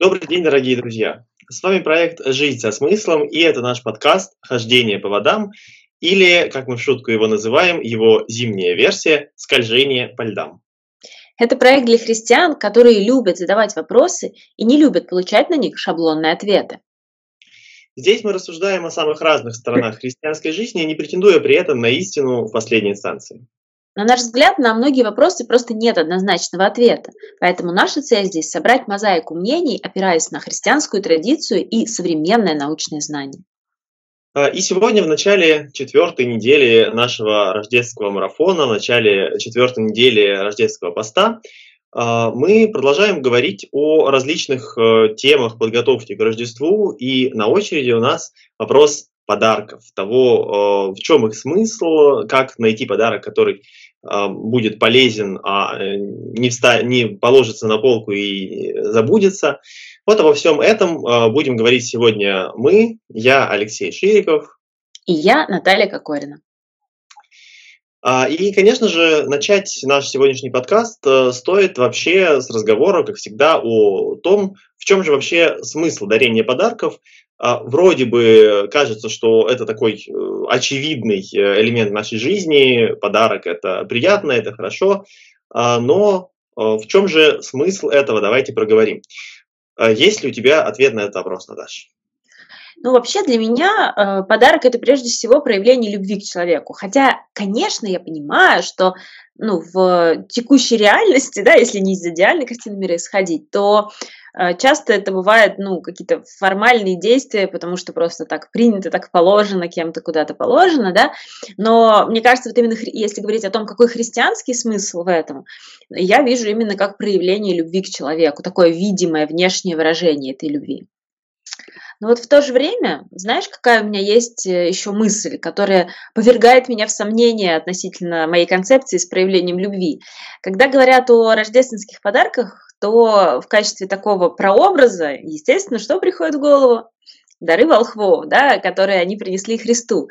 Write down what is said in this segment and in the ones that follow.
Добрый день, дорогие друзья! С вами проект «Жить со смыслом» и это наш подкаст «Хождение по водам» или, как мы в шутку его называем, его зимняя версия «Скольжение по льдам». Это проект для христиан, которые любят задавать вопросы и не любят получать на них шаблонные ответы. Здесь мы рассуждаем о самых разных сторонах христианской жизни, не претендуя при этом на истину в последней инстанции. На наш взгляд, на многие вопросы просто нет однозначного ответа, поэтому наша цель здесь собрать мозаику мнений, опираясь на христианскую традицию и современное научное знание. А, и сегодня, в начале четвертой недели нашего рождественского марафона, в начале четвертой недели рождественского поста, а, мы продолжаем говорить о различных э, темах подготовки к Рождеству, и на очереди у нас вопрос подарков, того, э, в чем их смысл, как найти подарок, который будет полезен, а э, не, вста- не положится на полку и забудется. Вот обо всем этом будем говорить сегодня мы, я Алексей Шириков. И я Наталья Кокорина. А, и, конечно же, начать наш сегодняшний подкаст стоит вообще с разговора, как всегда, о том, в чем же вообще смысл дарения подарков, а, вроде бы кажется, что это такой э, очевидный э, элемент нашей жизни, подарок это приятно, это хорошо, а, но э, в чем же смысл этого, давайте проговорим. А, есть ли у тебя ответ на этот вопрос, Наташа? Ну, вообще для меня э, подарок это прежде всего проявление любви к человеку. Хотя, конечно, я понимаю, что ну, в текущей реальности, да, если не из идеальной картины мира исходить, то э, часто это бывает, ну, какие-то формальные действия, потому что просто так принято, так положено, кем-то куда-то положено, да. Но мне кажется, вот именно если говорить о том, какой христианский смысл в этом, я вижу именно как проявление любви к человеку, такое видимое внешнее выражение этой любви. Но вот в то же время, знаешь, какая у меня есть э, еще мысль, которая повергает меня в сомнение относительно моей концепции с проявлением любви. Когда говорят о рождественских подарках, то в качестве такого прообраза, естественно, что приходит в голову? Дары волхвов, да, которые они принесли Христу.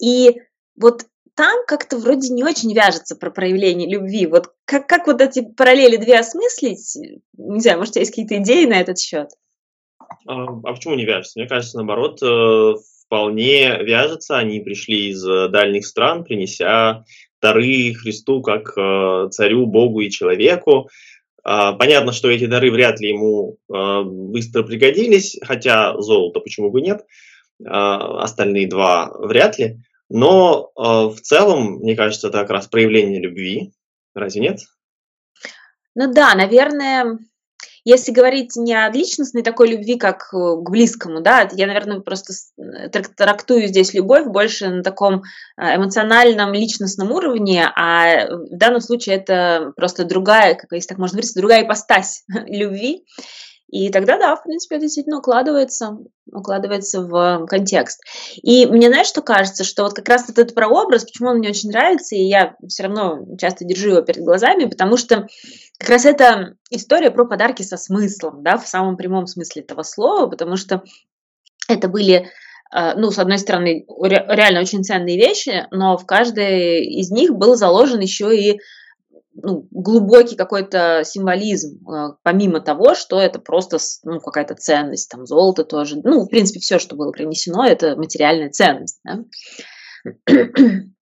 И вот там как-то вроде не очень вяжется про проявление любви. Вот как, как вот эти параллели две осмыслить? Не знаю, может, у тебя есть какие-то идеи на этот счет? А, а почему не вяжется? Мне кажется, наоборот, э, вполне вяжется. Они пришли из э, дальних стран, принеся дары Христу как э, царю, Богу и человеку. А, понятно, что эти дары вряд ли ему быстро пригодились, хотя золото почему бы нет, остальные два вряд ли. Но в целом, мне кажется, это как раз проявление любви. Разве нет? Ну да, наверное, если говорить не о личностной такой любви, как э, к близкому, да, я, наверное, просто э, трактую здесь любовь больше на таком э, эмоциональном, личностном уровне, а в данном случае это просто другая, как если так можно говорить, другая ипостась любви. И тогда, да, в принципе, это действительно укладывается, укладывается в контекст. И мне, знаешь, что кажется, что вот как раз этот прообраз, почему он мне очень нравится, и я все равно часто держу его перед глазами, потому что как раз это история про подарки со смыслом, да, в самом прямом смысле этого слова, потому что это были э, ну, с одной стороны, реально очень ценные вещи, но в каждой из них был заложен еще и ну, глубокий какой-то символизм, э, помимо того, что это просто ну, какая-то ценность, там золото тоже, ну, в принципе, все, что было принесено, это материальная ценность. Да?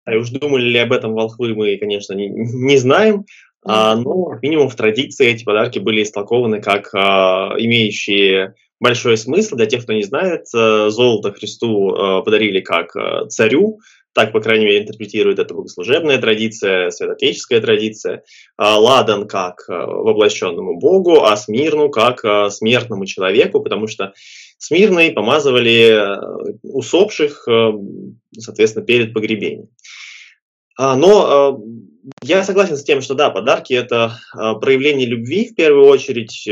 А уж думали ли об этом волхвы, мы, конечно, не, не знаем, а, но минимум в традиции эти подарки были истолкованы как а, имеющие большой смысл. Для тех, кто не знает, э, золото Христу э, подарили как царю, так, по крайней мере, интерпретирует это богослужебная традиция, святотеческая традиция. А, ладан как э, воплощенному Богу, а Смирну как э, смертному человеку, потому что Смирной помазывали э, усопших, соответственно, перед погребением. А, но я согласен с тем, что да, подарки это проявление любви в первую очередь,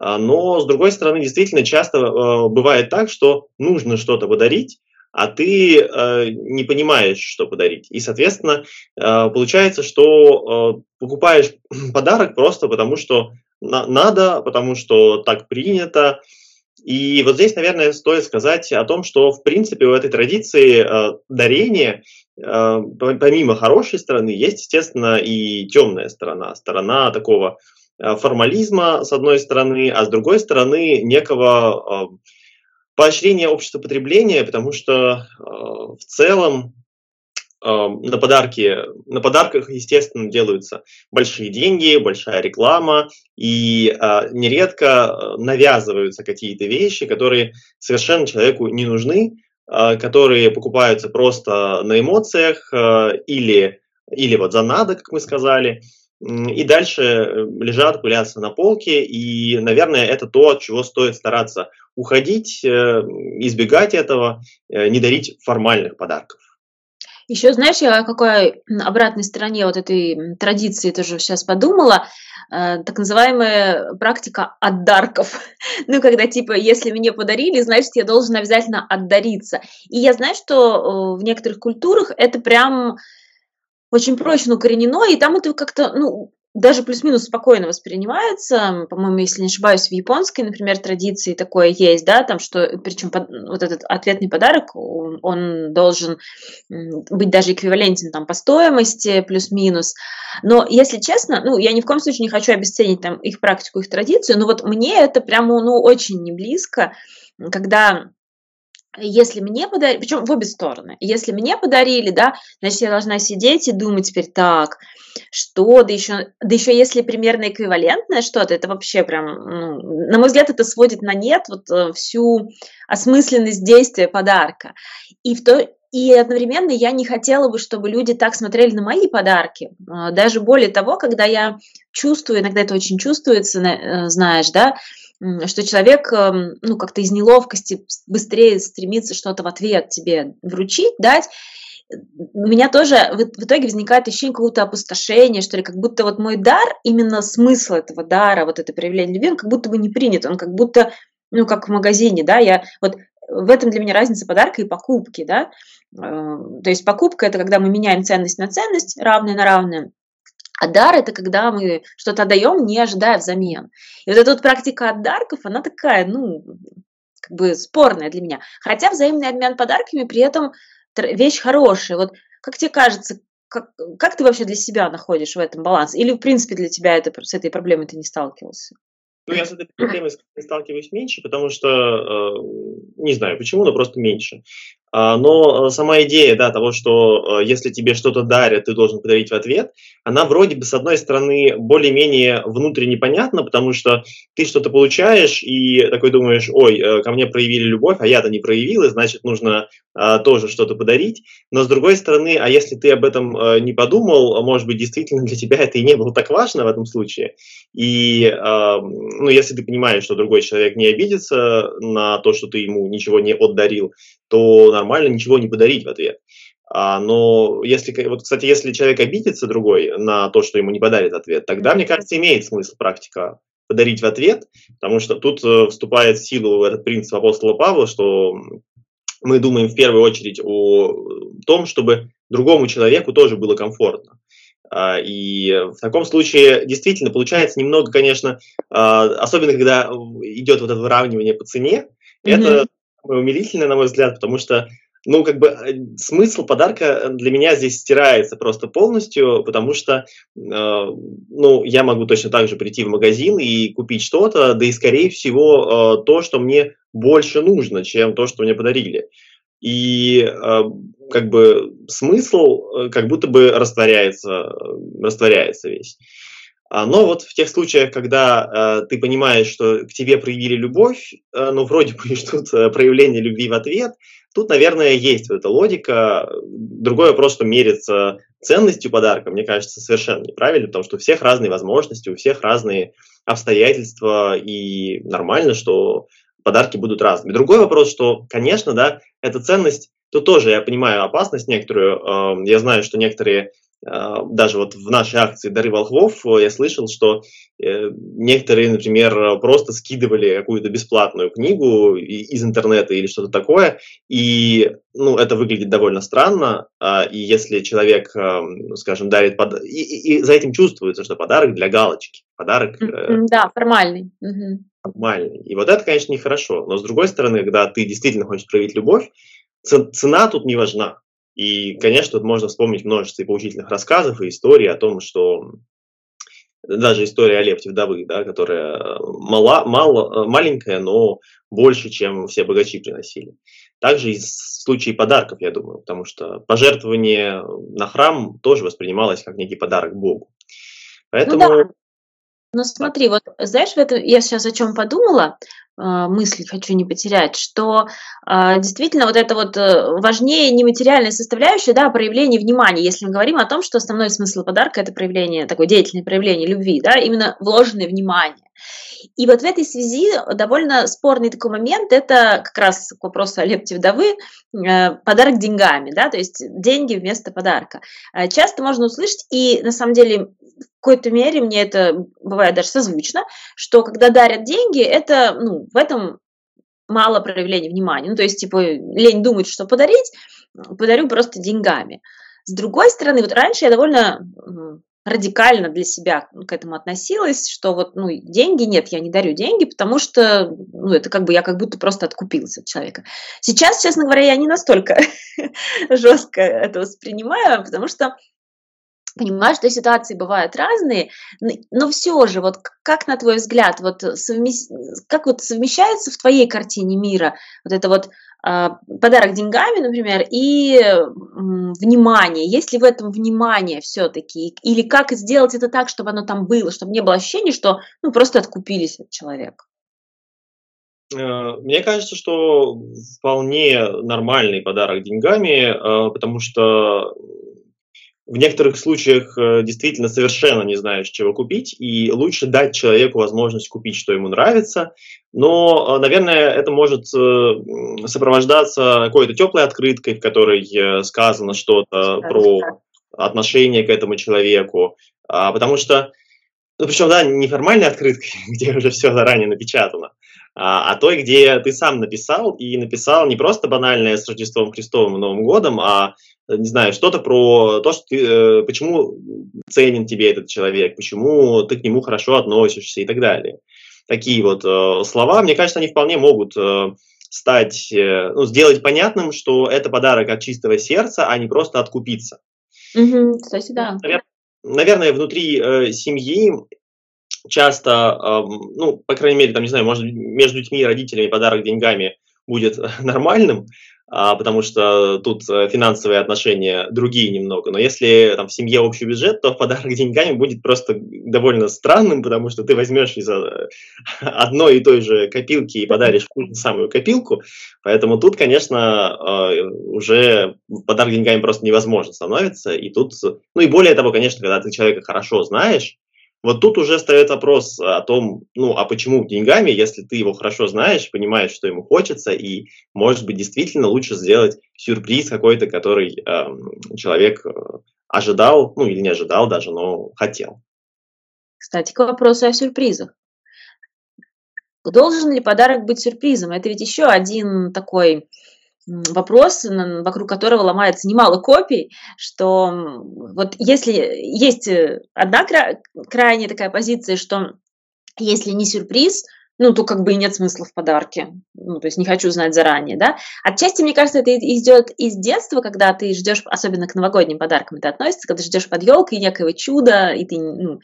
но с другой стороны, действительно часто бывает так, что нужно что-то подарить, а ты э, не понимаешь, что подарить. И, соответственно, э, получается, что э, покупаешь подарок просто потому, что на- надо, потому что так принято. И вот здесь, наверное, стоит сказать о том, что, в принципе, у этой традиции э, дарения, э, помимо хорошей стороны, есть, естественно, и темная сторона, сторона такого формализма, с одной стороны, а с другой стороны, некого поощрения общества потребления, потому что в целом на подарки, на подарках, естественно, делаются большие деньги, большая реклама, и э, нередко навязываются какие-то вещи, которые совершенно человеку не нужны, э, которые покупаются просто на эмоциях э, или, или вот за надо, как мы сказали, и дальше лежат, пылятся на полке, и, наверное, это то, от чего стоит стараться уходить, избегать этого, не дарить формальных подарков. Еще знаешь, я о какой обратной стороне вот этой традиции тоже сейчас подумала. Э, так называемая практика отдарков. ну, когда типа, если мне подарили, значит, я должен обязательно отдариться. И я знаю, что в некоторых культурах это прям очень прочно укоренено, и там это как-то, ну, даже плюс-минус спокойно воспринимается. По-моему, если не ошибаюсь, в японской, например, традиции такое есть, да, там что, причем под, вот этот ответный подарок, он, он должен быть даже эквивалентен там по стоимости плюс-минус. Но, если честно, ну, я ни в коем случае не хочу обесценить там их практику, их традицию, но вот мне это прямо, ну, очень не близко, когда если мне подарили, причем в обе стороны, если мне подарили, да, значит, я должна сидеть и думать теперь так, что, да еще, да еще если примерно эквивалентное что-то, это вообще прям, ну, на мой взгляд, это сводит на нет вот э, всю осмысленность действия подарка. И в то, и одновременно я не хотела бы, чтобы люди так смотрели на мои подарки. А, даже более того, когда я чувствую, иногда это очень чувствуется, э, знаешь, да, что человек, эм, ну, как-то из неловкости быстрее стремится что-то в ответ тебе вручить, дать, у меня тоже в, итоге возникает ощущение какого-то опустошения, что ли, как будто вот мой дар, именно смысл этого дара, вот это проявление любви, он как будто бы не принят, он как будто, ну, как в магазине, да, я вот в этом для меня разница подарка и покупки, да, э, то есть покупка – это когда мы меняем ценность на ценность, равное на равное, а дар – это когда мы что-то отдаем, не ожидая взамен. И вот эта вот практика отдарков, она такая, ну, как бы спорная для меня. Хотя взаимный обмен подарками при этом вещь хорошая. Вот как тебе кажется, как, как ты вообще для себя находишь в этом баланс? Или, в принципе, для тебя это, с этой проблемой ты не сталкивался? Ну, я с этой проблемой сталкиваюсь меньше, потому что, э, не знаю почему, но просто меньше. А, но э, сама идея да, того, что э, если тебе что-то дарят, ты должен подарить в ответ, она вроде бы, с одной стороны, более-менее внутренне понятна, потому что ты что-то получаешь и такой думаешь, ой, э, ко мне проявили любовь, а я-то не проявил, и значит, нужно а, тоже что-то подарить. Но с другой стороны, а если ты об этом а, не подумал, может быть, действительно для тебя это и не было так важно в этом случае. И, а, ну, если ты понимаешь, что другой человек не обидится на то, что ты ему ничего не отдарил, то нормально ничего не подарить в ответ. А, но если, вот, кстати, если человек обидится другой на то, что ему не подарит ответ, тогда, мне кажется, имеет смысл практика подарить в ответ, потому что тут э, вступает в силу этот принцип апостола Павла, что мы думаем в первую очередь о том, чтобы другому человеку тоже было комфортно. А, и в таком случае действительно получается немного, конечно, а, особенно когда идет вот это выравнивание по цене, mm-hmm. это умилительно, на мой взгляд, потому что ну, как бы э, смысл подарка для меня здесь стирается просто полностью, потому что, э, ну, я могу точно так же прийти в магазин и купить что-то, да и, скорее всего, э, то, что мне больше нужно, чем то, что мне подарили. И э, как бы смысл э, как будто бы растворяется, растворяется весь. А, но вот в тех случаях, когда э, ты понимаешь, что к тебе проявили любовь, э, ну, вроде бы ждут э, проявления любви в ответ, тут, наверное, есть вот эта логика. Другой вопрос, что мерится ценностью подарка, мне кажется, совершенно неправильно, потому что у всех разные возможности, у всех разные обстоятельства, и нормально, что подарки будут разными. Другой вопрос, что, конечно, да, эта ценность, тут тоже я понимаю опасность некоторую. Я знаю, что некоторые даже вот в нашей акции «Дары волхвов» я слышал, что э, некоторые, например, просто скидывали какую-то бесплатную книгу из интернета или что-то такое, и ну, это выглядит довольно странно, а, и если человек, ну, скажем, дарит подарок, и, и, и за этим чувствуется, что подарок для галочки, подарок... Э, да, формальный. Формальный. И вот это, конечно, нехорошо, но с другой стороны, когда ты действительно хочешь проявить любовь, цена тут не важна. И, конечно, тут можно вспомнить множество поучительных рассказов и историй о том, что даже история о Лепте вдовы, да, которая мала, мало, маленькая, но больше, чем все богачи приносили. Также и в случае подарков, я думаю, потому что пожертвование на храм тоже воспринималось как некий подарок Богу. Поэтому... Ну, да. Ну смотри, вот знаешь, в этом я сейчас о чем подумала, а, мысль хочу не потерять, что а, действительно вот это вот э, важнее нематериальная составляющая, да, проявление внимания, если мы говорим о том, что основной смысл подарка это проявление, такое деятельное проявление любви, да, именно вложенное внимание. И вот в этой связи довольно спорный такой момент, это как раз к вопросу о лепте вдовы, э, подарок деньгами, да, то есть деньги вместо подарка. Э, часто можно услышать, и на самом деле какой-то мере мне это бывает даже созвучно, что когда дарят деньги, это, ну, в этом мало проявления внимания. Ну, то есть, типа, лень думать, что подарить, подарю просто деньгами. С другой стороны, вот раньше я довольно радикально для себя к этому относилась, что вот, ну, деньги нет, я не дарю деньги, потому что, ну, это как бы я как будто просто откупилась от человека. Сейчас, честно говоря, я не настолько жестко это воспринимаю, потому что понимаю, что ситуации бывают разные, но все же, вот как на твой взгляд, вот совмес... как вот совмещается в твоей картине мира вот это вот а, подарок деньгами, например, и внимание. Есть ли в этом внимание все-таки? Или как сделать это так, чтобы оно там было, чтобы не было ощущения, что ну, просто откупились от человека? Э, мне кажется, что вполне нормальный подарок деньгами, э, потому что в некоторых случаях э, действительно совершенно не знаешь, чего купить, и лучше дать человеку возможность купить, что ему нравится. Но, э, наверное, это может э, сопровождаться какой-то теплой открыткой, в которой сказано что-то про отношение к этому человеку. А, потому что, ну, причем, да, неформальной открыткой, где уже все заранее напечатано, а, а той, где ты сам написал, и написал не просто банальное с Рождеством Христовым и Новым годом, а не знаю, что-то про то, что ты, э, почему ценен тебе этот человек, почему ты к нему хорошо относишься и так далее. Такие вот э, слова, мне кажется, они вполне могут э, стать, ну, сделать понятным, что это подарок от чистого сердца, а не просто откупиться. Угу, кстати, да. Наверное, внутри э, семьи часто, э, ну, по крайней мере, там, не знаю, может, между детьми и родителями подарок деньгами будет нормальным, потому что тут э, финансовые отношения другие немного. Но если там в семье общий бюджет, то подарок деньгами будет просто довольно странным, потому что ты возьмешь из э, одной и той же копилки и подаришь ту самую копилку. Поэтому тут, конечно, э, уже подарок деньгами просто невозможно становится. И тут, ну и более того, конечно, когда ты человека хорошо знаешь, вот тут уже встает вопрос о том, ну, а почему деньгами, если ты его хорошо знаешь, понимаешь, что ему хочется, и, может быть, действительно лучше сделать сюрприз какой-то, который э, человек ожидал, ну, или не ожидал даже, но хотел. Кстати, к вопросу о сюрпризах. Должен ли подарок быть сюрпризом? Это ведь еще один такой вопрос, вокруг которого ломается немало копий, что вот если есть э, одна крайняя такая позиция, что если не сюрприз, ну, то как бы и нет смысла в подарке. Ну, то есть не хочу знать заранее, да. Отчасти, мне кажется, это идет из детства, когда ты ждешь, особенно к новогодним подаркам это относится, когда ждешь под елкой некого чуда, и ты, ну,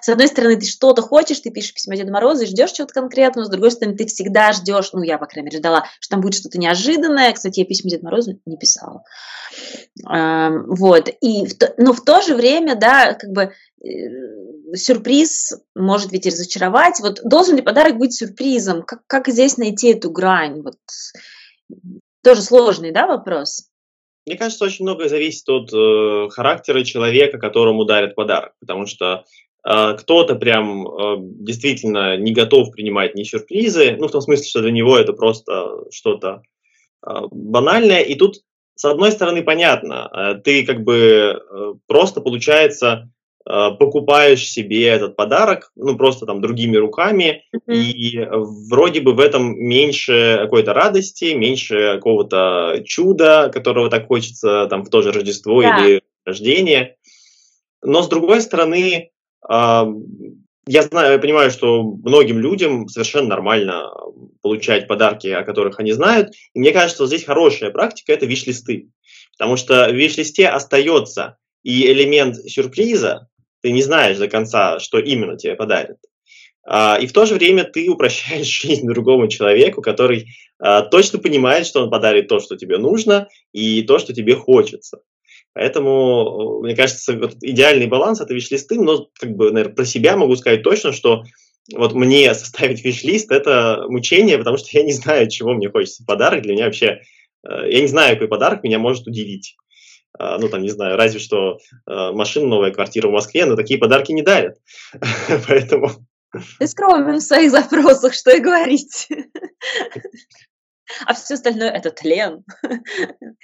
с одной стороны, ты что-то хочешь, ты пишешь письмо Деду Морозу и ждешь чего-то конкретного, с другой стороны, ты всегда ждешь, ну, я, по крайней мере, ждала, что там будет что-то неожиданное. Кстати, я письма Деду Морозу не писала. Вот. И, в то, но в то же время, да, как бы э, сюрприз может ведь разочаровать. Вот должен ли подарок быть сюрпризом? Как, как здесь найти эту грань? Вот тоже сложный, да, вопрос? Мне кажется, очень многое зависит от э, характера человека, которому дарят подарок, потому что э, кто-то прям э, действительно не готов принимать ни сюрпризы, ну в том смысле, что для него это просто что-то э, банальное, и тут с одной стороны понятно, э, ты как бы э, просто получается покупаешь себе этот подарок, ну, просто там другими руками, mm-hmm. и вроде бы в этом меньше какой-то радости, меньше какого-то чуда, которого так хочется там в то же Рождество yeah. или рождение. Но с другой стороны, э, я знаю, я понимаю, что многим людям совершенно нормально получать подарки, о которых они знают. И мне кажется, что здесь хорошая практика – это виш-листы. Потому что в виш-листе остается и элемент сюрприза, ты не знаешь до конца, что именно тебе подарят. А, и в то же время ты упрощаешь жизнь другому человеку, который а, точно понимает, что он подарит то, что тебе нужно, и то, что тебе хочется. Поэтому, мне кажется, вот идеальный баланс это виш-листы, но как бы, наверное, про себя могу сказать точно, что вот мне составить виш-лист это мучение, потому что я не знаю, чего мне хочется подарок. Для меня вообще, э, я не знаю, какой подарок меня может удивить. А, ну, там, не знаю, разве что э, машина, новая квартира в Москве, но такие подарки не дарят. Поэтому... Ты скромен в своих запросах, что и говорить. А все остальное это тлен.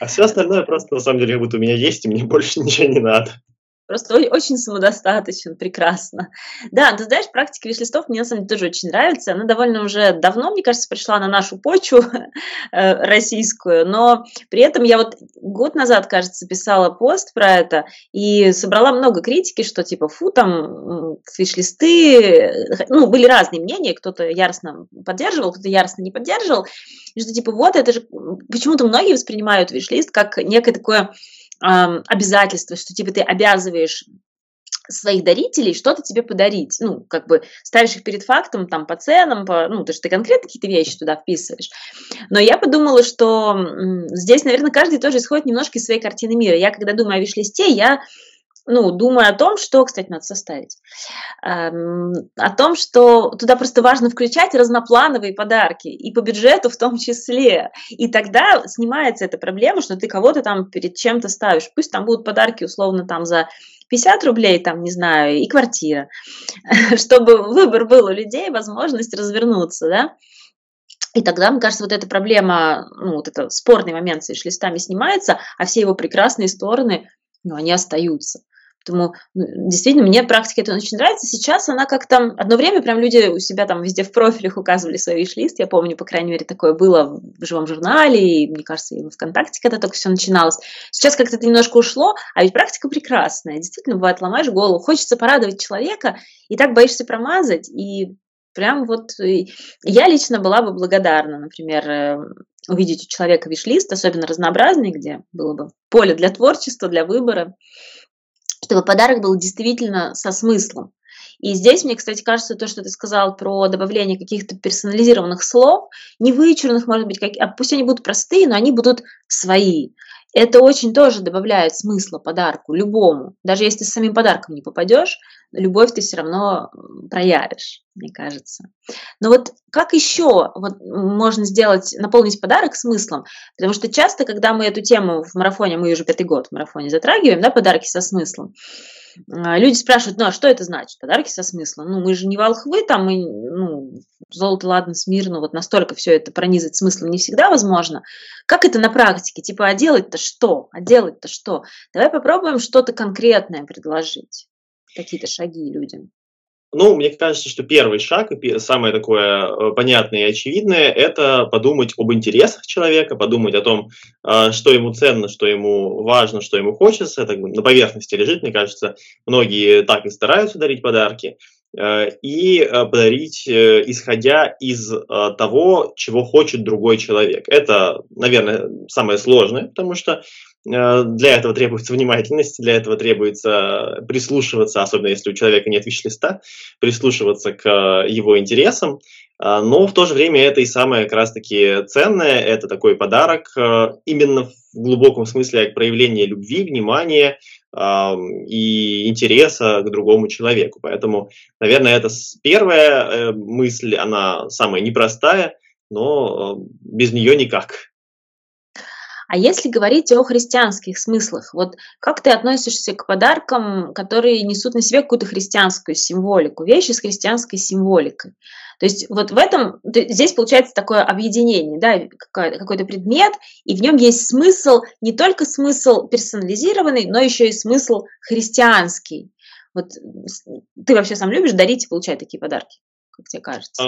А все остальное просто на самом деле как будто у меня есть, и мне больше ничего не надо. Просто очень самодостаточен, прекрасно. Да, ты знаешь, практика виш-листов мне на самом деле тоже очень нравится. Она довольно уже давно, мне кажется, пришла на нашу почву э, российскую, но при этом я вот год назад, кажется, писала пост про это и собрала много критики, что типа, фу, там виш-листы, ну, были разные мнения, кто-то яростно поддерживал, кто-то яростно не поддерживал, и что типа, вот, это же, почему-то многие воспринимают виш-лист как некое такое обязательство, что типа ты обязываешь своих дарителей что-то тебе подарить. Ну, как бы ставишь их перед фактом, там, по ценам, по, ну, то, что ты конкретно какие-то вещи туда вписываешь. Но я подумала, что здесь, наверное, каждый тоже исходит немножко из своей картины мира. Я, когда думаю о виш-листе, я ну, думаю о том, что, кстати, надо составить, эм, о том, что туда просто важно включать разноплановые подарки, и по бюджету в том числе. И тогда снимается эта проблема, что ты кого-то там перед чем-то ставишь. Пусть там будут подарки условно там за 50 рублей, там, не знаю, и квартира, чтобы выбор был у людей, возможность развернуться, да. И тогда, мне кажется, вот эта проблема, ну, вот этот спорный момент с листами снимается, а все его прекрасные стороны, ну, они остаются. Поэтому ну, действительно мне практика это очень нравится. Сейчас она как-то... Одно время прям люди у себя там везде в профилях указывали свой виш-лист. Я помню, по крайней мере, такое было в живом журнале, и, мне кажется, и в ВКонтакте, когда только все начиналось. Сейчас как-то это немножко ушло, а ведь практика прекрасная. Действительно, бывает, ломаешь голову, хочется порадовать человека, и так боишься промазать, и прям вот я лично была бы благодарна, например, э, увидеть у человека виш-лист, особенно разнообразный, где было бы поле для творчества, для выбора чтобы подарок был действительно со смыслом. И здесь мне, кстати, кажется, то, что ты сказал про добавление каких-то персонализированных слов, не вычурных, может быть, как, а пусть они будут простые, но они будут свои. Это очень тоже добавляет смысла подарку, любому. Даже если с самим подарком не попадешь, любовь ты все равно проявишь, мне кажется. Но вот как еще вот можно сделать, наполнить подарок смыслом? Потому что часто, когда мы эту тему в марафоне, мы уже пятый год в марафоне затрагиваем, да, подарки со смыслом, а, люди спрашивают, ну а что это значит? Подарки со смыслом. Ну мы же не волхвы, там мы, ну, золото, ладно, смирно, вот настолько все это пронизать смыслом не всегда возможно. Как это на практике? Типа, а делать-то что? А делать-то что? Давай попробуем что-то конкретное предложить, какие-то шаги людям. Ну, мне кажется, что первый шаг, самое такое э, понятное и очевидное, это подумать об интересах человека, подумать о том, э, что ему ценно, что ему важно, что ему хочется. Это на поверхности лежит, мне кажется. Многие так и стараются дарить подарки. Э, и подарить, исходя из того, чего хочет другой человек. Это, наверное, самое сложное, потому что для этого требуется внимательность, для этого требуется прислушиваться, особенно если у человека нет виш-листа, прислушиваться к его интересам. Э, но в то же время это и самое как раз-таки ценное, это такой подарок э, именно в глубоком смысле проявления любви, внимания и интереса к другому человеку. Поэтому, наверное, это первая мысль, она самая непростая, но без нее никак. А если говорить о христианских смыслах, вот как ты относишься к подаркам, которые несут на себе какую-то христианскую символику, вещи с христианской символикой? То есть вот в этом, здесь получается такое объединение, да, какой-то предмет, и в нем есть смысл, не только смысл персонализированный, но еще и смысл христианский. Вот ты вообще сам любишь дарить и получать такие подарки, как тебе кажется?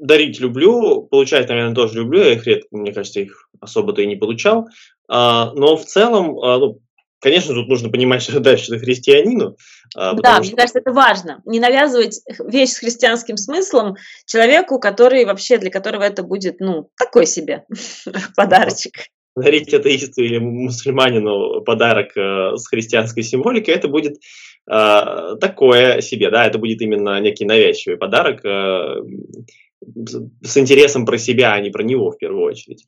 Дарить люблю, получать, наверное, тоже люблю, я их редко, мне кажется, их особо-то и не получал. А, но в целом, а, ну, конечно, тут нужно понимать, что дальше ты христианину. А, да, что... мне кажется, это важно. Не навязывать вещь с христианским смыслом человеку, который вообще, для которого это будет, ну, такой себе подарочек. Дарить атеисту или мусульманину подарок э, с христианской символикой, это будет э, такое себе, да, это будет именно некий навязчивый подарок э, с интересом про себя, а не про него в первую очередь.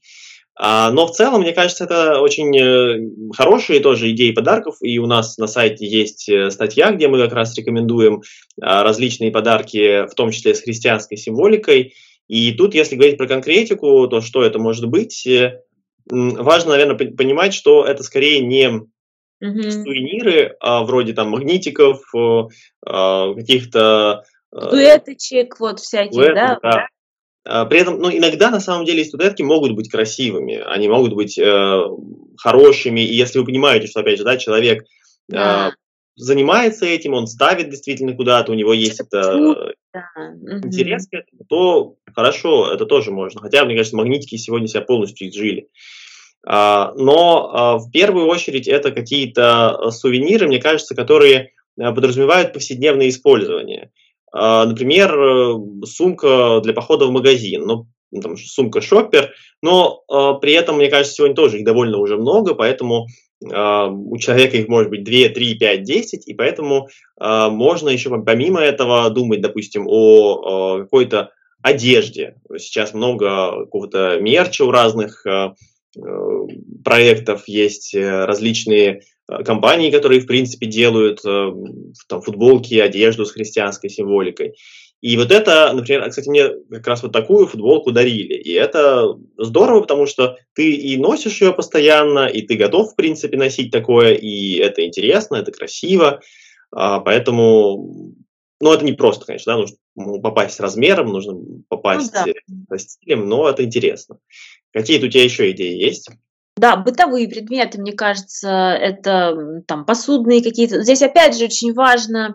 А, но в целом, мне кажется, это очень э, хорошие тоже идеи подарков, и у нас на сайте есть э, статья, где мы как раз рекомендуем а, различные подарки, в том числе с христианской символикой. И тут, если говорить про конкретику, то что это может быть, э, важно, наверное, понимать, что это скорее не угу. сувениры, а вроде там магнитиков, каких-то Дуэточек, вот всяких, дуэты, да? да. А, при этом, ну, иногда на самом деле студентки могут быть красивыми, они могут быть э, хорошими, и если вы понимаете, что, опять же, да, человек да. Э, занимается этим, он ставит действительно куда-то, у него есть это да. интерес к этому, то хорошо, это тоже можно. Хотя, мне кажется, магнитики сегодня себя полностью изжили. А, но а, в первую очередь это какие-то э, сувениры, мне кажется, которые э, подразумевают повседневное использование. А, например, э, сумка для похода в магазин, ну, там, сумка шоппер, но э, при этом, мне кажется, сегодня тоже их довольно уже много, поэтому э, у человека их может быть 2, 3, 5, 10, и поэтому э, можно еще помимо этого думать, допустим, о, о какой-то одежде. Сейчас много какого-то мерча у разных э, проектов, есть различные Э, компании, которые, в принципе, делают э, там, футболки, одежду с христианской символикой. И вот это, например, кстати, мне как раз вот такую футболку дарили. И это здорово, потому что ты и носишь ее постоянно, и ты готов, в принципе, носить такое, и это интересно, это красиво. А, поэтому, ну, это не просто, конечно, да, нужно попасть с размером, нужно попасть ну, да. со стилем, но это интересно. Какие-то у тебя еще идеи есть? Да, бытовые предметы, мне кажется, это там посудные какие-то. Здесь опять же очень важно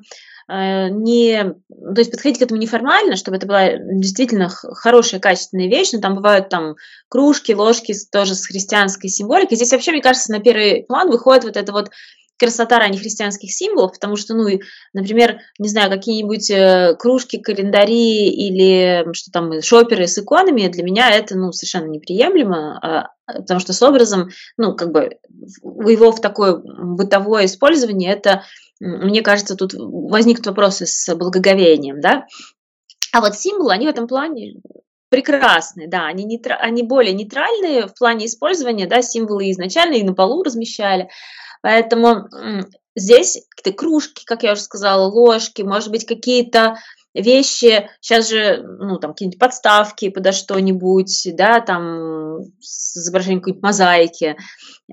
э, не, то есть подходить к этому неформально, чтобы это была действительно хорошая, качественная вещь, но там бывают там кружки, ложки тоже с христианской символикой. Здесь вообще, мне кажется, на первый план выходит вот это вот красота ранних христианских символов, потому что, ну, например, не знаю, какие-нибудь э, кружки, календари или что там, шоперы с иконами, для меня это, ну, совершенно неприемлемо, а, потому что с образом, ну, как бы, его в такое бытовое использование, это, мне кажется, тут возникнут вопросы с благоговением, да, а вот символы, они в этом плане прекрасные, да, они, нейтра... они более нейтральные в плане использования, да, символы изначально и на полу размещали, Поэтому здесь какие-то кружки, как я уже сказала, ложки, может быть, какие-то вещи, сейчас же, ну, там, какие-нибудь подставки подо что-нибудь, да, там, с изображением какой-нибудь мозаики.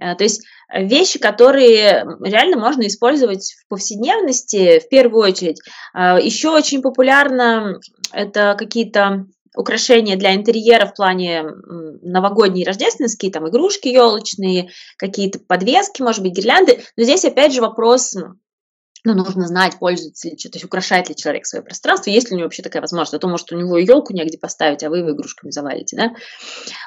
Э, то есть вещи, которые реально можно использовать в повседневности в первую очередь. Э, Еще очень популярно это какие-то украшения для интерьера в плане новогодние, рождественские, там игрушки елочные, какие-то подвески, может быть, гирлянды. Но здесь опять же вопрос ну, нужно знать, пользуется ли, то есть украшает ли человек свое пространство, есть ли у него вообще такая возможность, а то, может, у него елку негде поставить, а вы его игрушками завалите, да.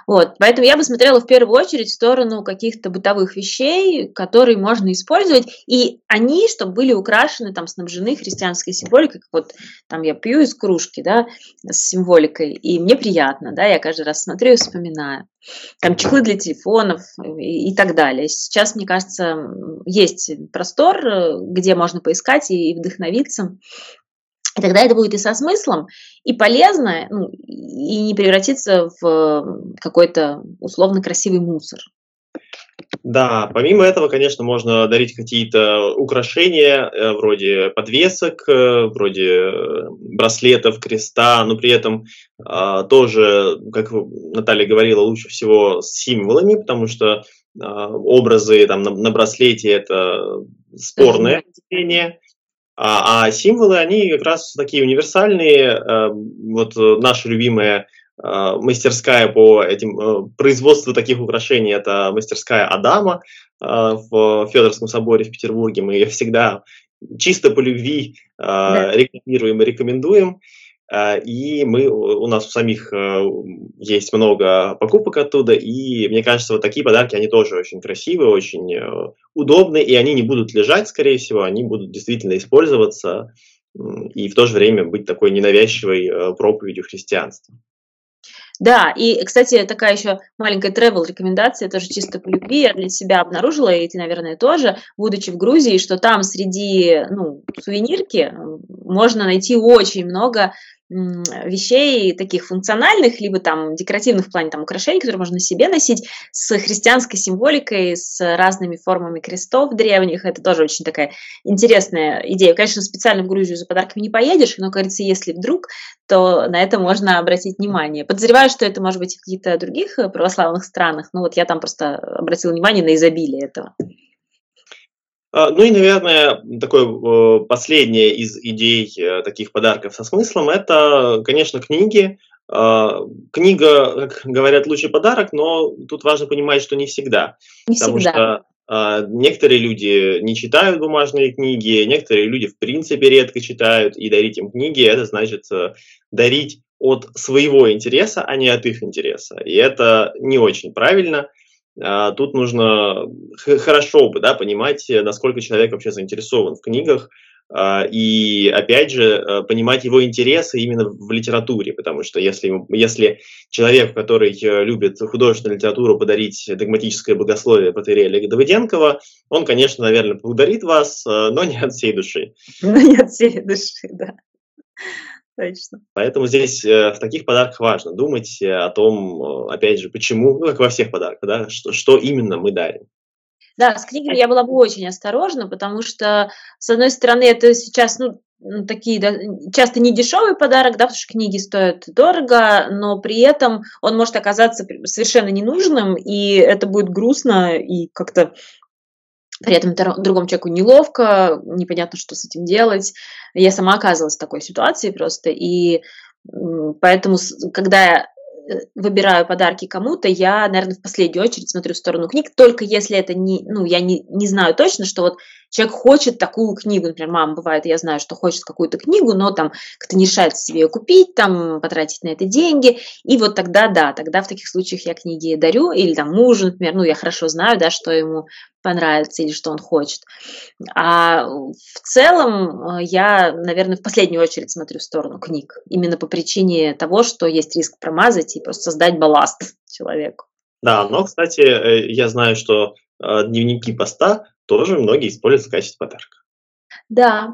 Вот, поэтому я бы смотрела в первую очередь в сторону каких-то бытовых вещей, которые можно использовать, и они, чтобы были украшены, там, снабжены христианской символикой, как вот там я пью из кружки, да, с символикой, и мне приятно, да, я каждый раз смотрю и вспоминаю там чехлы для телефонов и, и так далее. Сейчас, мне кажется, есть простор, э, где можно поискать и, и вдохновиться. И тогда это будет и со смыслом, и полезно, ну, и не превратиться в какой-то условно красивый мусор. Да, помимо этого, конечно, можно дарить какие-то украшения э, вроде подвесок, э, вроде э, браслетов, креста, но при этом э, тоже, как Наталья говорила, лучше всего с символами, потому что э, образы там, на, на браслете это спорное явление. А, а символы, они как раз такие универсальные. Вот наша любимая мастерская по этим э, производству таких украшений это мастерская Адама э, в Федорском соборе в Петербурге. Мы ее всегда чисто по любви да. рекламируем и рекомендуем. И мы, у нас у самих есть много покупок оттуда, и мне кажется, вот такие подарки, они тоже очень красивые, очень удобные, и они не будут лежать, скорее всего, они будут действительно использоваться и в то же время быть такой ненавязчивой проповедью христианства. Да, и, кстати, такая еще маленькая travel рекомендация, тоже чисто по любви, я для себя обнаружила, и ты, наверное, тоже, будучи в Грузии, что там среди ну, сувенирки можно найти очень много вещей таких функциональных, либо там декоративных в плане там украшений, которые можно себе носить, с христианской символикой, с разными формами крестов древних. Это тоже очень такая интересная идея. Конечно, специально в Грузию за подарками не поедешь, но, кажется, если вдруг, то на это можно обратить внимание. Подозреваю, что это может быть в каких-то других православных странах, но вот я там просто обратила внимание на изобилие этого. А, ну и, наверное, такое э, последнее из идей э, таких подарков со смыслом – это, конечно, книги. А, книга, как говорят, лучший подарок, но тут важно понимать, что не всегда. Не потому всегда. что а, некоторые люди не читают бумажные книги, некоторые люди в принципе редко читают, и дарить им книги – это значит э, дарить от своего интереса, а не от их интереса. И это не очень правильно. А, тут нужно хорошо да, понимать, э, насколько человек вообще заинтересован в книгах, а, и, опять же, э, понимать его интересы именно в литературе, потому что если, если человек, который э, любит художественную литературу, подарить догматическое богословие Патерия Давыденкова, он, конечно, наверное, благодарит вас, но не от всей души. Но не от всей души, да. Точно. Поэтому здесь э, в таких подарках важно думать э, о том, э, опять же, почему, ну, как во всех подарках, да, что, что именно мы дарим. Да, с книгами я была бы очень осторожна, потому что, с одной стороны, это сейчас, ну, такие да, часто не дешевый подарок, да, потому что книги стоят дорого, но при этом он может оказаться совершенно ненужным, и это будет грустно и как-то при этом другому человеку неловко, непонятно, что с этим делать. Я сама оказалась в такой ситуации просто, и поэтому, когда я Э, выбираю подарки кому-то, я, наверное, в последнюю очередь смотрю в сторону книг, только если это не, ну, я не, не знаю точно, что вот человек хочет такую книгу, например, мама бывает, я знаю, что хочет какую-то книгу, но там как-то не решается себе ее купить, там потратить на это деньги, и вот тогда, да, тогда в таких случаях я книги дарю, или там мужу, например, ну, я хорошо знаю, да, что ему понравится или что он хочет. А в целом э, я, наверное, в последнюю очередь смотрю в сторону книг, именно по причине того, что есть риск промазать и просто создать балласт человеку. Да, но, кстати, э, я знаю, что дневники поста тоже многие используют в качестве подарка. Да,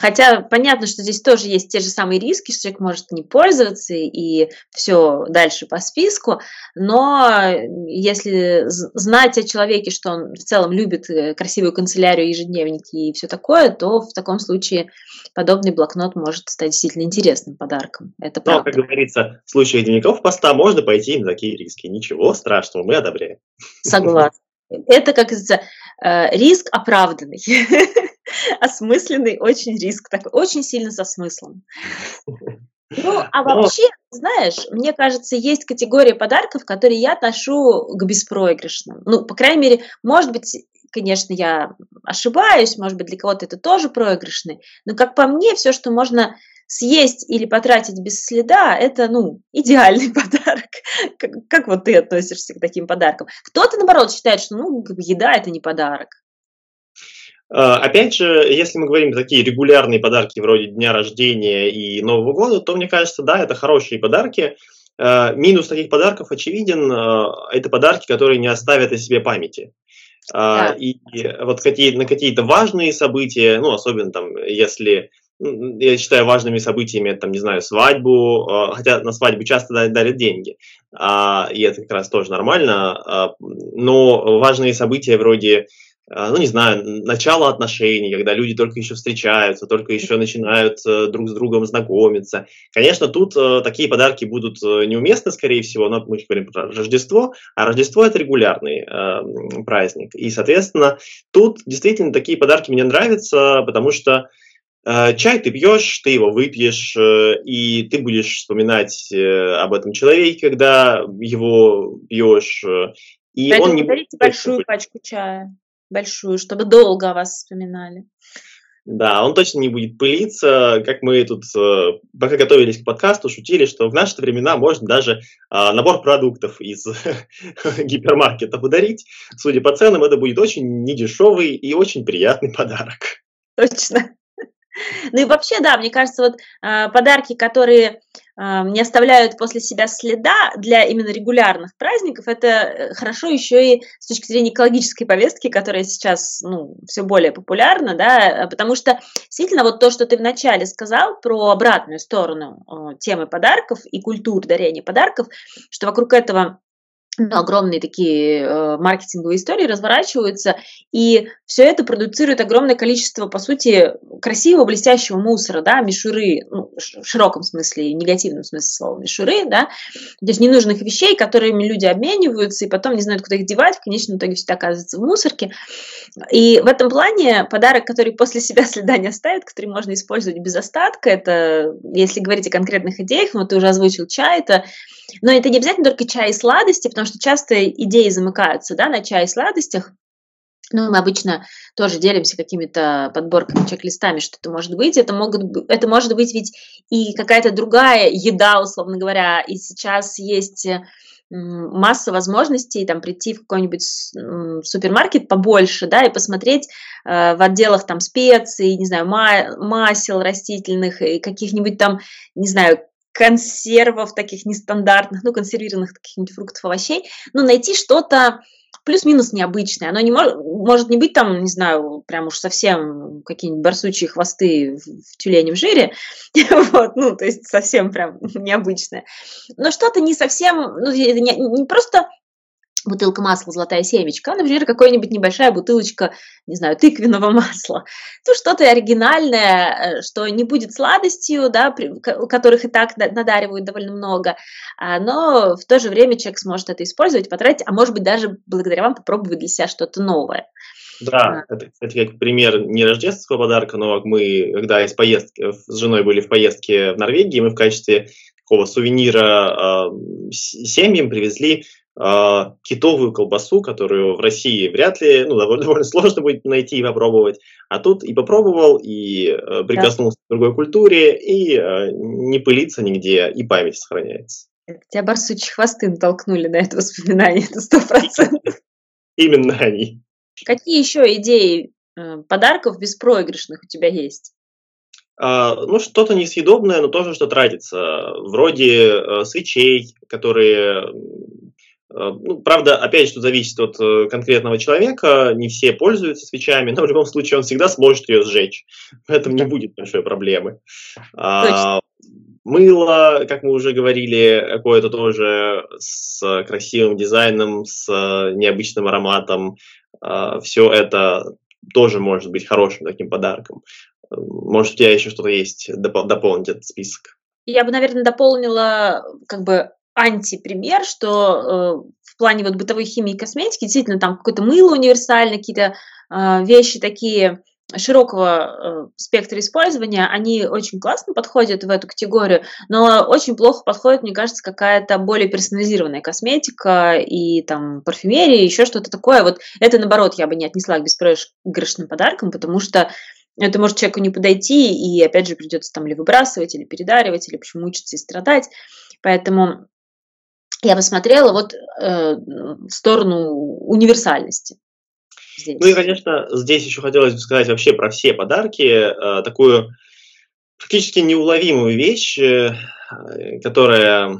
Хотя понятно, что здесь тоже есть те же самые риски, что человек может не пользоваться и все дальше по списку, но если знать о человеке, что он в целом любит э, красивую канцелярию, ежедневники и все такое, то в таком случае подобный блокнот может стать действительно интересным подарком. Это правда. Но, как говорится, в случае дневников поста можно пойти на такие риски. Ничего страшного, мы одобряем. Согласна. Это, как э, риск оправданный. осмысленный очень риск, такой очень сильно со смыслом. Ну, а вообще, знаешь, мне кажется, есть категория подарков, которые я отношу к беспроигрышным. Ну, по крайней мере, может быть, конечно, я ошибаюсь, может быть, для кого-то это тоже проигрышный, но, как по мне, все, что можно съесть или потратить без следа, это, ну, идеальный подарок. Как, как вот ты относишься к таким подаркам? Кто-то, наоборот, считает, что, ну, еда – это не подарок. А, опять же, если мы говорим такие регулярные подарки вроде дня рождения и Нового года, то мне кажется, да, это хорошие подарки. А, минус таких подарков очевиден, а, это подарки, которые не оставят о себе памяти. Да. И вот какие, на какие-то важные события, ну, особенно там, если я считаю важными событиями, там, не знаю, свадьбу, хотя на свадьбу часто дарят деньги, и это как раз тоже нормально, но важные события вроде а, ну, не знаю, начало отношений, когда люди только еще встречаются, только еще начинают э, друг с другом знакомиться. Конечно, тут э, такие подарки будут э, неуместны, скорее всего, но мы говорим про Рождество, а Рождество – это регулярный праздник. И, соответственно, тут действительно такие подарки мне нравятся, потому что чай ты пьешь, ты его выпьешь, э, и ты будешь вспоминать э, об этом человеке, когда его пьешь. Э, и Поэтому он не дарите большую пачку чая большую, чтобы долго о вас вспоминали. Да, он точно не будет пылиться, как мы тут, э, пока готовились к подкасту, шутили, что в наши времена можно даже а, набор продуктов из гипермаркета подарить. Судя по ценам, это будет очень недешевый и очень приятный подарок. Точно. Ну и вообще, да, мне кажется, вот э, подарки, которые э, не оставляют после себя следа для именно регулярных праздников, это э, хорошо еще и с точки зрения экологической повестки, которая сейчас, ну, все более популярна, да, потому что действительно вот то, что ты вначале сказал про обратную сторону темы подарков и культур дарения подарков, что вокруг этого ну, огромные такие э, маркетинговые истории разворачиваются, и все это продуцирует огромное количество, по сути, красивого, блестящего мусора, да, мишуры, ну, в широком смысле, негативном смысле слова мишуры, да, то есть ненужных вещей, которыми люди обмениваются, и потом не знают, куда их девать, в конечном итоге все это оказывается в мусорке. И в этом плане подарок, который после себя следа не оставит, который можно использовать без остатка, это, если говорить о конкретных идеях, ну, ты уже озвучил чай, это но это не обязательно только чай и сладости, потому что часто идеи замыкаются да, на чай и сладостях. Ну, мы обычно тоже делимся какими-то подборками, чек-листами, что это может быть. Это, могут, это может быть ведь и какая-то другая еда, условно говоря. И сейчас есть масса возможностей там прийти в какой-нибудь супермаркет побольше, да, и посмотреть э, в отделах там специй, не знаю, масел растительных, и каких-нибудь там, не знаю, консервов таких нестандартных, ну, консервированных каких-нибудь фруктов, овощей, ну, найти что-то плюс-минус необычное. Оно не может, может не быть там, не знаю, прям уж совсем какие-нибудь барсучьи хвосты в, тюленем жире, вот, ну, то есть совсем прям необычное. Но что-то не совсем, ну, не, не просто бутылка масла «Золотая семечка», а, например, какая-нибудь небольшая бутылочка, не знаю, тыквенного масла. Ну, что-то оригинальное, э, что не будет сладостью, да, которых и так надаривают довольно много, а, но в то же время человек сможет это использовать, потратить, а может быть даже благодаря вам попробовать для себя что-то новое. Да, это, кстати, как пример не рождественского подарка, но мы, когда из поездки, с женой были в поездке в Норвегии, мы в качестве такого сувенира э, семьям привезли э, китовую колбасу, которую в России вряд ли, ну, довольно, довольно сложно будет найти и попробовать. А тут и попробовал, и э, прикоснулся да. к другой культуре, и э, не пылится нигде, и память сохраняется. Тебя барсучьи хвосты натолкнули на это воспоминание, это сто процентов. Именно они. Какие еще идеи э, подарков беспроигрышных у тебя есть? А, ну, что-то несъедобное, но тоже что тратится. Вроде э, свечей, которые ну, правда, опять же, зависит от э, конкретного человека. Не все пользуются свечами, но в любом случае он всегда сможет ее сжечь. В этом не будет большой проблемы. А, мыло, как мы уже говорили, какое-то тоже с красивым дизайном, с необычным ароматом. А, все это тоже может быть хорошим таким подарком. Может, у тебя еще что-то есть дополнить этот список? Я бы, наверное, дополнила как бы антипример, что э, в плане вот бытовой химии и косметики действительно там какое-то мыло универсальное, какие-то э, вещи такие широкого э, спектра использования, они очень классно подходят в эту категорию, но очень плохо подходит, мне кажется, какая-то более персонализированная косметика и там парфюмерия, еще что-то такое. Вот это, наоборот, я бы не отнесла к беспроигрышным подаркам, потому что это может человеку не подойти, и опять же придется там или выбрасывать, или передаривать, или почему мучиться и страдать. Поэтому я посмотрела вот э, в сторону универсальности. Здесь. Ну и, конечно, здесь еще хотелось бы сказать вообще про все подарки, э, такую практически неуловимую вещь, э, которая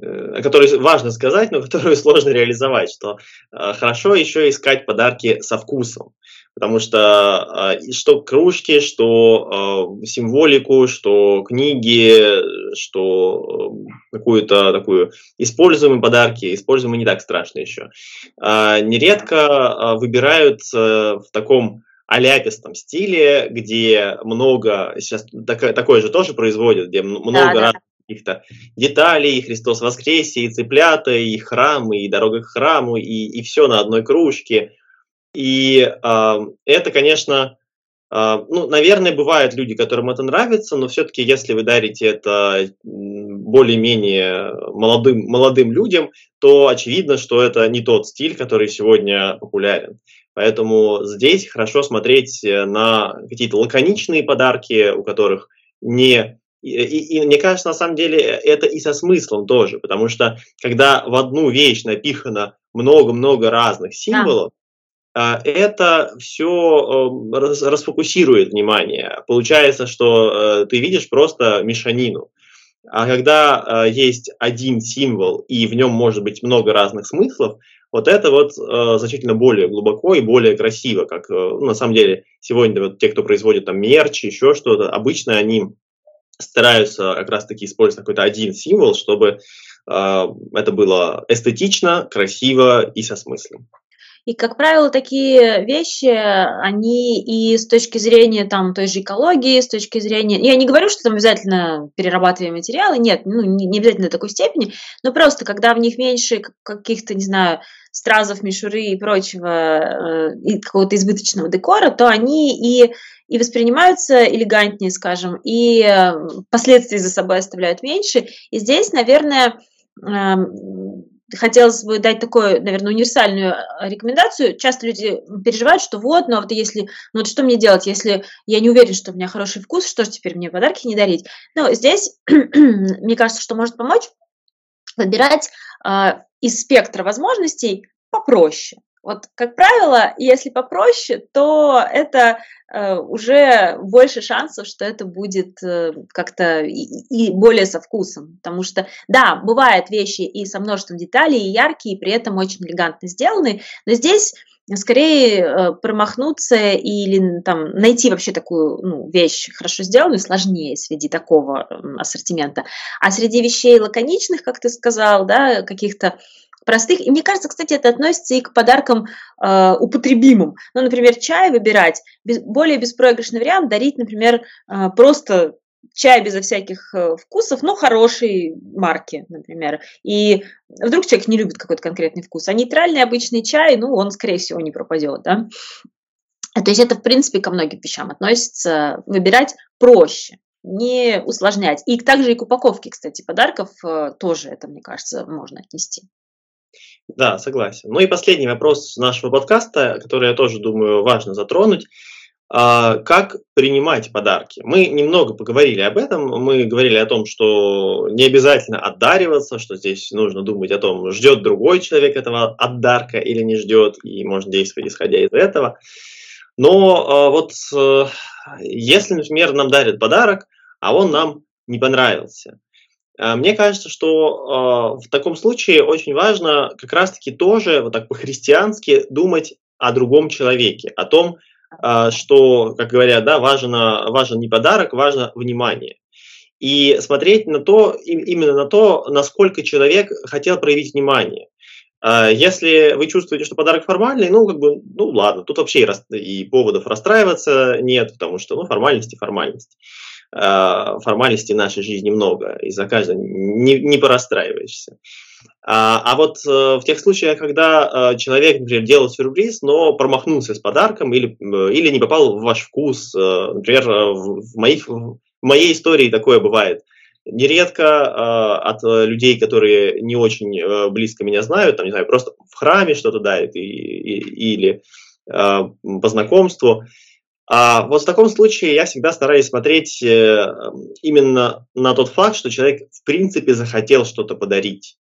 о которой важно сказать, но которую сложно реализовать, что хорошо еще искать подарки со вкусом, потому что э, что кружки, что э, символику, что книги, что какую-то такую используемые подарки, используемые не так страшно еще, нередко выбирают в таком аляпистом стиле, где много, сейчас такое, такое же тоже производят, где много да, да каких-то деталей, и Христос воскресе, и цыплята, и храм, и дорога к храму, и, и все на одной кружке. И э, это, конечно, э, ну, наверное, бывают люди, которым это нравится, но все-таки, если вы дарите это более-менее молодым, молодым людям, то очевидно, что это не тот стиль, который сегодня популярен. Поэтому здесь хорошо смотреть на какие-то лаконичные подарки, у которых не и, и, и мне кажется, на самом деле, это и со смыслом тоже, потому что когда в одну вещь напихано много-много разных символов, это все расфокусирует внимание. Получается, что ты видишь просто мешанину. А когда есть один символ и в нем может быть много разных смыслов, вот это вот э, значительно более глубоко и более красиво, как э, ну, на самом деле сегодня вот те, кто производит там мерч, еще что-то, обычно они стараются как раз-таки использовать какой-то один символ, чтобы э, это было эстетично, красиво и со смыслом. И, как правило, такие вещи, они и с точки зрения там, той же экологии, с точки зрения... Я не говорю, что там обязательно перерабатываем материалы, нет, ну, не, обязательно до такой степени, но просто, когда в них меньше каких-то, не знаю, стразов, мишуры и прочего, э, и какого-то избыточного декора, то они и, и воспринимаются элегантнее, скажем, и э, последствий за собой оставляют меньше. И здесь, наверное, эм, хотелось бы дать такую, наверное, универсальную э, рекомендацию. Часто люди переживают, что вот, ну а вот если, ну вот что мне делать, если я не уверен, что у меня хороший вкус, что же теперь мне подарки не дарить? Ну, здесь, мне кажется, что может помочь выбирать э, из спектра возможностей попроще. Вот, как правило, если попроще, то это э, уже больше шансов, что это будет э, как-то и, и более со вкусом. Потому что, да, бывают вещи и со множеством деталей, и яркие, и при этом очень элегантно сделаны, но здесь скорее э, промахнуться или там найти вообще такую ну, вещь хорошо сделанную сложнее среди такого ассортимента. А среди вещей лаконичных, как ты сказал, да, каких-то простых. И мне кажется, кстати, это относится и к подаркам э, употребимым. Ну, например, чай выбирать, без, более беспроигрышный вариант дарить, например, э, просто чай безо всяких э, вкусов, но хорошей марки, например. И вдруг человек не любит какой-то конкретный вкус, а нейтральный обычный чай, ну, он, скорее всего, не пропадет, да. То есть это, в принципе, ко многим вещам относится. Выбирать проще, не усложнять. И также и к упаковке, кстати, подарков э, тоже это, мне кажется, можно отнести. Да, согласен. Ну и последний вопрос нашего подкаста, который я тоже думаю важно затронуть. А, как принимать подарки? Мы немного поговорили об этом. Мы говорили о том, что не обязательно отдариваться, что здесь нужно думать о том, ждет другой человек этого отдарка или не ждет, и можно действовать исходя из этого. Но а, вот э, если, например, нам дарят подарок, а он нам не понравился, мне кажется, что э, в таком случае очень важно как раз-таки тоже вот так по-христиански думать о другом человеке, о том, э, что, как говорят, да, важно, важен не подарок, важно внимание. И смотреть на то, именно на то, насколько человек хотел проявить внимание. Если вы чувствуете, что подарок формальный, ну, как бы, ну, ладно, тут вообще и поводов расстраиваться нет, потому что, ну, формальности, формальность. Э, формальностей нашей жизни много, и за каждой не, не порастраиваешься. А, а вот э, в тех случаях, когда э, человек, например, делал сюрприз, но промахнулся с подарком или, или не попал в ваш вкус, например, в, моих, в моей истории такое бывает. Нередко э, от людей, которые не очень э, близко меня знают, там, не знаю, просто в храме что-то дают и, и, или э, по знакомству, а вот в таком случае я всегда стараюсь смотреть э, именно на тот факт, что человек в принципе захотел что-то подарить.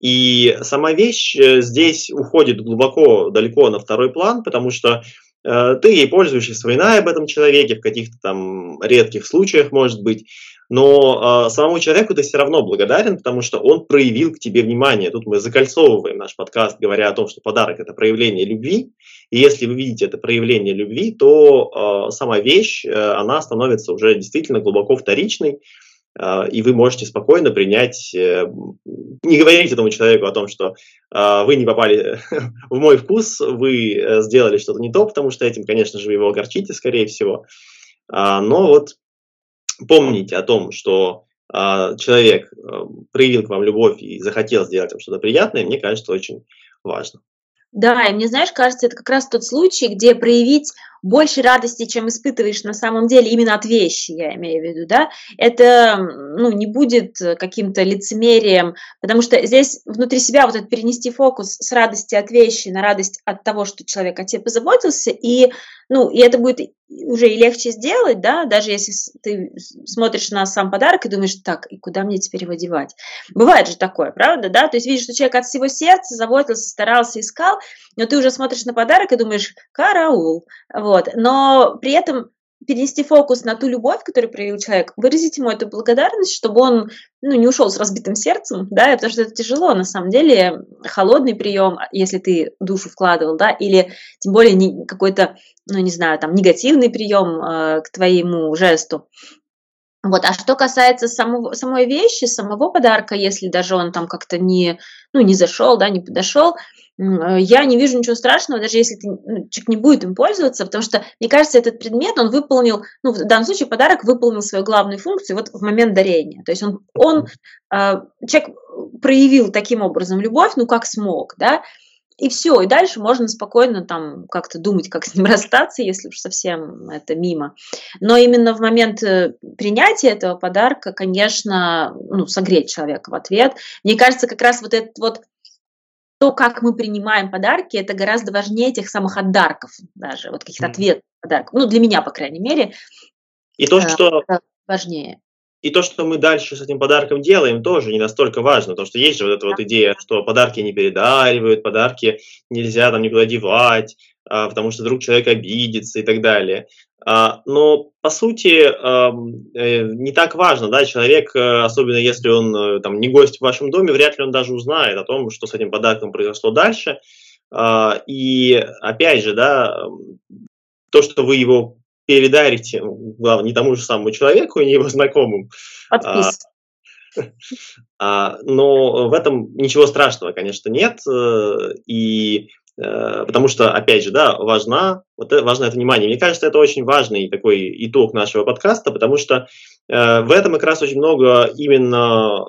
И сама вещь э, здесь уходит глубоко, далеко на второй план, потому что э, ты ей пользуешься своей об этом человеке в каких-то там редких случаях, может быть, но э, самому человеку ты все равно благодарен, потому что он проявил к тебе внимание. Тут мы закольцовываем наш подкаст, говоря о том, что подарок это проявление любви. И если вы видите это проявление любви, то э, сама вещь, э, она становится уже действительно глубоко вторичной, э, и вы можете спокойно принять, э, не говорить этому человеку о том, что э, вы не попали в мой вкус, вы э, сделали что-то не то, потому что этим, конечно же, вы его огорчите, скорее всего. Но вот помните о том, что э, человек э, проявил к вам любовь и захотел сделать вам что-то приятное, мне кажется, очень важно. Да, и мне, знаешь, кажется, это как раз тот случай, где проявить больше радости, чем испытываешь на самом деле именно от вещи, я имею в виду, да, это, ну, не будет каким-то лицемерием, потому что здесь внутри себя вот это перенести фокус с радости от вещи на радость от того, что человек о тебе позаботился, и, ну, и это будет уже и легче сделать, да, даже если ты смотришь на сам подарок и думаешь, так, и куда мне теперь его девать? Бывает же такое, правда, да? То есть видишь, что человек от всего сердца заботился, старался, искал, но ты уже смотришь на подарок и думаешь, караул, вот. Но при этом перенести фокус на ту любовь, которую проявил человек, выразить ему эту благодарность, чтобы он ну, не ушел с разбитым сердцем, да, потому что это тяжело, на самом деле, холодный прием, если ты душу вкладывал, да, или тем более какой-то, ну, не знаю, там, негативный прием э, к твоему жесту. Вот, а что касается самого, самой вещи, самого подарка, если даже он там как-то не, ну, не зашел, да, не подошел, Э, я не вижу ничего страшного, даже если ты, ну, человек не будет им пользоваться, потому что, мне кажется, этот предмет, он выполнил, ну, в данном случае подарок выполнил свою главную функцию вот в момент дарения. То есть он, он э, человек проявил таким образом любовь, ну, как смог, да, и все, и дальше можно спокойно там как-то думать, как с ним расстаться, если уж совсем это мимо. Но именно в момент э, принятия этого подарка, конечно, ну, согреть человека в ответ. Мне кажется, как раз вот этот вот то, как мы принимаем подарки, это гораздо важнее тех самых отдарков даже, вот каких-то ответов подарков. Ну, для меня, по крайней мере. И то, э, что... Важнее. И то, что мы дальше с этим подарком делаем, тоже не настолько важно, потому что есть же вот эта вот идея, что подарки не передаривают, подарки нельзя там никуда девать, а, потому что вдруг человек обидится и так далее. А, но по сути э, не так важно, да, человек, э, особенно если он э, там не гость в вашем доме, вряд ли он даже узнает о том, что с этим подарком произошло дальше. А, и опять же, да, то, что вы его передарите, главное, не тому же самому человеку, не его знакомым. Подпис. А, но в этом ничего страшного, конечно, нет. И Э, потому что, опять же, да, важна, вот это, важно это внимание. Мне кажется, это очень важный такой итог нашего подкаста, потому что э, в этом как раз очень много именно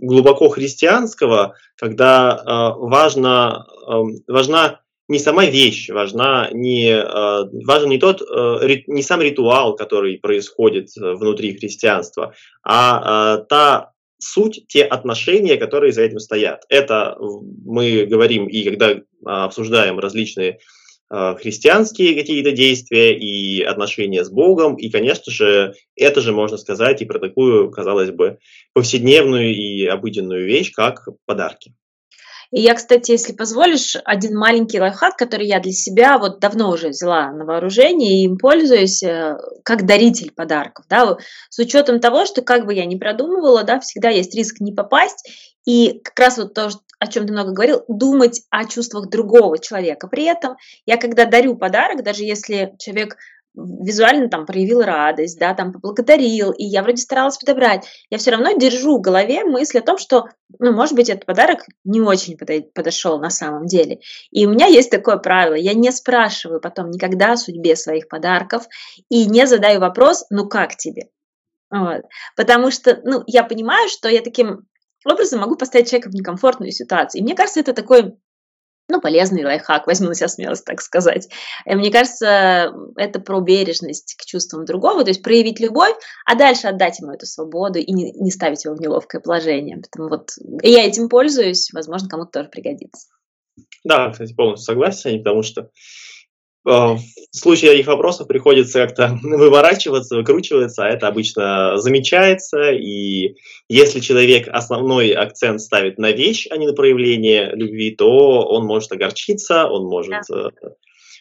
глубоко христианского, когда э, важно, э, важна не сама вещь, важна не, э, важен не тот, э, не сам ритуал, который происходит внутри христианства, а э, та суть, те отношения, которые за этим стоят. Это мы говорим и когда обсуждаем различные христианские какие-то действия и отношения с Богом. И, конечно же, это же можно сказать и про такую, казалось бы, повседневную и обыденную вещь, как подарки. И я, кстати, если позволишь, один маленький лайфхак, который я для себя вот давно уже взяла на вооружение и им пользуюсь э, как даритель подарков, да, с учетом того, что как бы я ни продумывала, да, всегда есть риск не попасть, и как раз вот то, о чем ты много говорил, думать о чувствах другого человека. При этом я, когда дарю подарок, даже если человек визуально там проявил радость, да, там поблагодарил, и я вроде старалась подобрать, я все равно держу в голове мысль о том, что, ну, может быть, этот подарок не очень подошел на самом деле. И у меня есть такое правило, я не спрашиваю потом никогда о судьбе своих подарков и не задаю вопрос, ну, как тебе? Вот. Потому что, ну, я понимаю, что я таким образом могу поставить человека в некомфортную ситуацию. И мне кажется, это такой ну, полезный лайфхак, возьму на себя смелость так сказать. И мне кажется, это про бережность к чувствам другого, то есть проявить любовь, а дальше отдать ему эту свободу и не, не ставить его в неловкое положение. Поэтому вот я этим пользуюсь, возможно, кому-то тоже пригодится. Да, кстати, полностью согласен, потому что Э, в случае этих вопросов приходится как-то выворачиваться, выкручиваться, а это обычно замечается, и если человек основной акцент ставит на вещь, а не на проявление любви, то он может огорчиться, он может... Да. Э,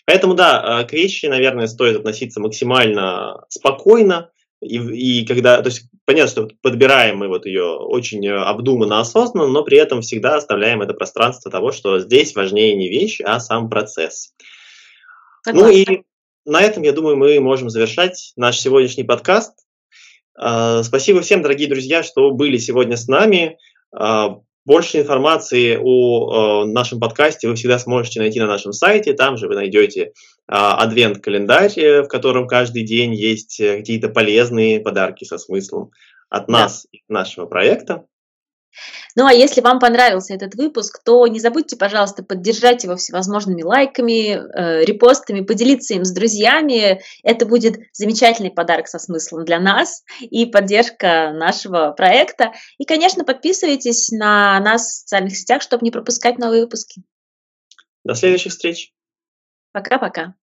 поэтому, да, э, к вещи, наверное, стоит относиться максимально спокойно, и, и когда, то есть понятно, что подбираем мы вот ее очень обдуманно, осознанно, но при этом всегда оставляем это пространство того, что здесь важнее не вещь, а сам процесс. Согласна. Ну и на этом, я думаю, мы можем завершать наш сегодняшний подкаст. А, спасибо всем, дорогие друзья, что были сегодня с нами. А, больше информации о нашем подкасте вы всегда сможете найти на нашем сайте. Там же вы найдете а, адвент-календарь, э, в котором каждый день есть э, какие-то полезные подарки со смыслом от нас да. и нашего проекта. Ну а если вам понравился этот выпуск, то не забудьте, пожалуйста, поддержать его всевозможными лайками, э, репостами, поделиться им с друзьями. Это будет замечательный подарок со смыслом для нас и поддержка нашего проекта. И, конечно, подписывайтесь на нас в социальных сетях, чтобы не пропускать новые выпуски. До следующих встреч. Пока-пока.